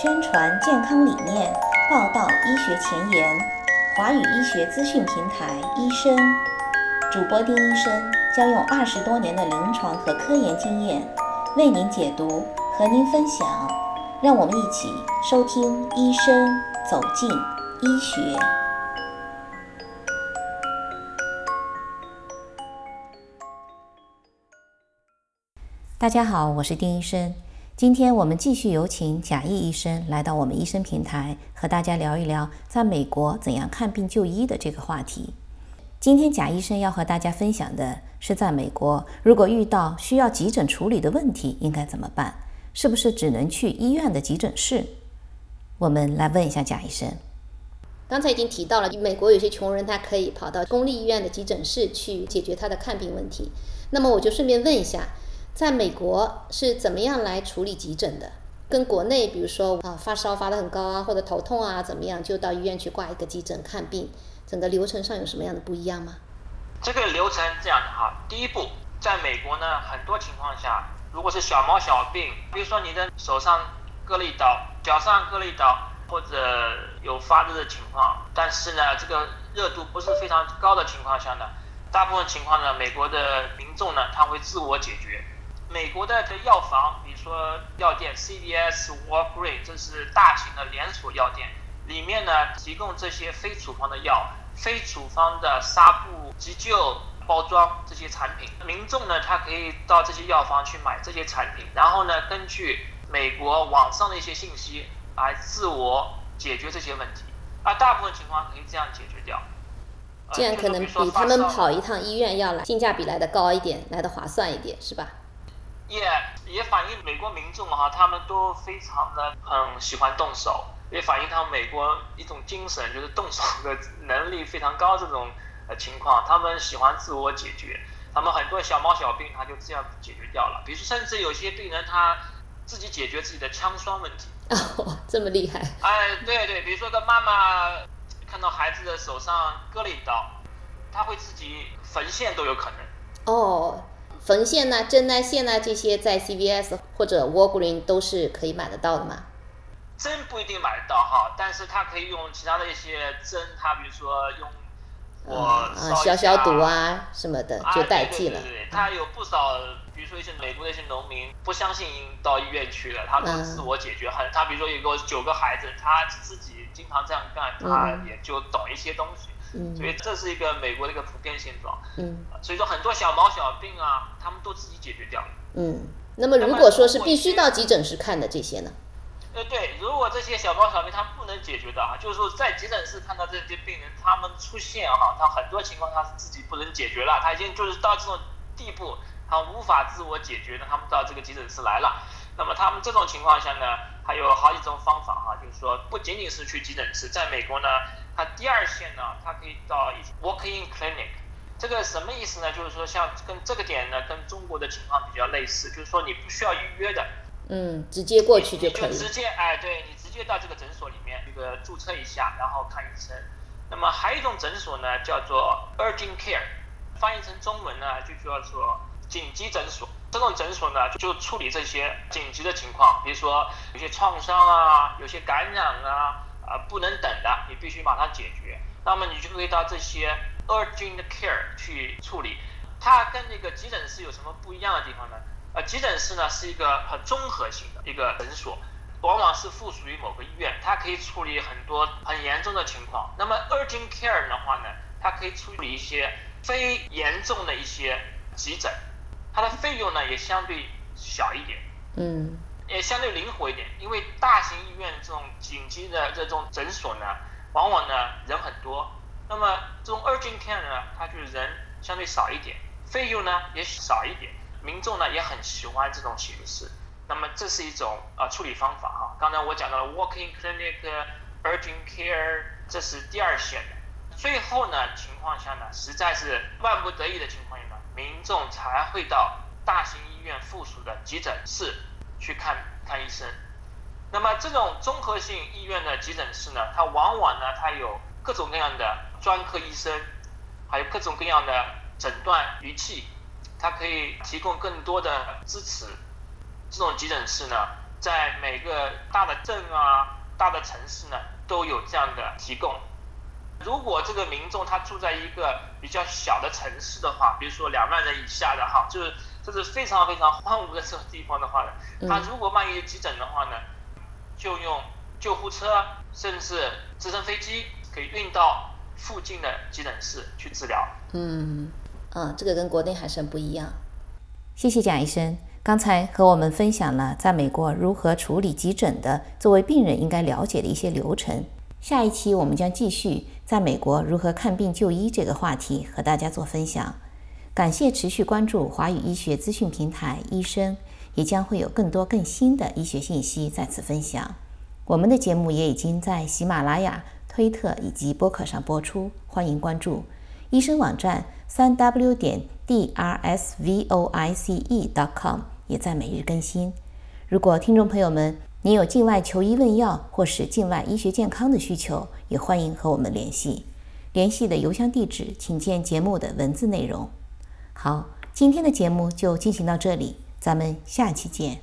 宣传健康理念，报道医学前沿，华语医学资讯平台医生主播丁医生将用二十多年的临床和科研经验为您解读，和您分享。让我们一起收听医生走进医学。大家好，我是丁医生。今天我们继续有请贾毅医生来到我们医生平台，和大家聊一聊在美国怎样看病就医的这个话题。今天贾医生要和大家分享的是，在美国如果遇到需要急诊处理的问题，应该怎么办？是不是只能去医院的急诊室？我们来问一下贾医生。刚才已经提到了，美国有些穷人他可以跑到公立医院的急诊室去解决他的看病问题。那么我就顺便问一下。在美国是怎么样来处理急诊的？跟国内，比如说啊发烧发得很高啊，或者头痛啊，怎么样就到医院去挂一个急诊看病？整个流程上有什么样的不一样吗？这个流程这样的哈，第一步，在美国呢，很多情况下，如果是小毛小病，比如说你的手上割了一刀，脚上割了一刀，或者有发热的情况，但是呢，这个热度不是非常高的情况下呢，大部分情况呢，美国的民众呢，他会自我解决。美国的这药房，比如说药店，CVS、Walgreens，这是大型的连锁药店，里面呢提供这些非处方的药、非处方的纱布、急救包装这些产品。民众呢，他可以到这些药房去买这些产品，然后呢，根据美国网上的一些信息来自我解决这些问题。啊，大部分情况可以这样解决掉。这样可能比他们跑一趟医院要来性价比来的高一点，来的划算一点，是吧？也也反映美国民众哈，他们都非常的很喜欢动手，也反映他们美国一种精神，就是动手的能力非常高这种呃情况，他们喜欢自我解决，他们很多小毛小病他就这样解决掉了，比如说甚至有些病人他自己解决自己的枪栓问题，哦，这么厉害？哎，对对，比如说个妈妈看到孩子的手上割了一刀，他会自己缝线都有可能。哦。缝线呐、针呐、线呐，这些在 CVS 或者 Walgreens 都是可以买得到的吗？针不一定买得到哈，但是它可以用其他的一些针，它比如说用我消消毒啊什么的就代替了。对对对，它有不少，比如说一些美国的一些农民不相信到医院去了，他们自我解决。很，他比如说有个九个孩子，他自己经常这样干，他也就懂一些东西。所以这是一个美国的一个普遍现状。嗯，所以说很多小毛小病啊，他们都自己解决掉了。嗯，那么如果说是必须到急诊室看的这些呢？呃，对，如果这些小毛小病他不能解决的啊，就是说在急诊室看到这些病人，他们出现哈，他很多情况他是自己不能解决了，他已经就是到这种地步，他无法自我解决的，他们到这个急诊室来了。那么他们这种情况下呢，还有好几种方法哈，就是说不仅仅是去急诊室，在美国呢。它第二线呢，它可以到一 walk-in clinic，这个什么意思呢？就是说像跟这个点呢，跟中国的情况比较类似，就是说你不需要预约的，嗯，直接过去就可以，直接哎，对你直接到这个诊所里面这个注册一下，然后看医生。那么还有一种诊所呢，叫做 urgent care，翻译成中文呢就叫做紧急诊所。这种诊所呢就处理这些紧急的情况，比如说有些创伤啊，有些感染啊。啊，不能等的，你必须马上解决。那么你就可以到这些 urgent care 去处理。它跟那个急诊室有什么不一样的地方呢？呃，急诊室呢是一个很综合性的一个诊所，往往是附属于某个医院，它可以处理很多很严重的情况。那么 urgent care 的话呢，它可以处理一些非严重的一些急诊，它的费用呢也相对小一点。嗯。也相对灵活一点，因为大型医院这种紧急的这种诊所呢，往往呢人很多，那么这种 urgent care 呢，它就是人相对少一点，费用呢也少一点，民众呢也很喜欢这种形式，那么这是一种啊处理方法哈。刚才我讲到了 walking clinic、urgent care，这是第二线的，最后呢情况下呢，实在是万不得已的情况下呢，民众才会到大型医院附属的急诊室。去看看医生，那么这种综合性医院的急诊室呢，它往往呢，它有各种各样的专科医生，还有各种各样的诊断仪器，它可以提供更多的支持。这种急诊室呢，在每个大的镇啊、大的城市呢，都有这样的提供。如果这个民众他住在一个比较小的城市的话，比如说两万人以下的哈，就是这是非常非常荒芜的这种地方的话呢，他如果万一急诊的话呢，就用救护车甚至直升飞机给运到附近的急诊室去治疗。嗯，啊，这个跟国内还是很不一样。谢谢贾医生，刚才和我们分享了在美国如何处理急诊的，作为病人应该了解的一些流程。下一期我们将继续在美国如何看病就医这个话题和大家做分享。感谢持续关注华语医学资讯平台医生，也将会有更多更新的医学信息在此分享。我们的节目也已经在喜马拉雅、推特以及播客上播出，欢迎关注。医生网站三 w 点 d r s v o i c e dot com 也在每日更新。如果听众朋友们，你有境外求医问药或是境外医学健康的需求，也欢迎和我们联系。联系的邮箱地址请见节目的文字内容。好，今天的节目就进行到这里，咱们下期见。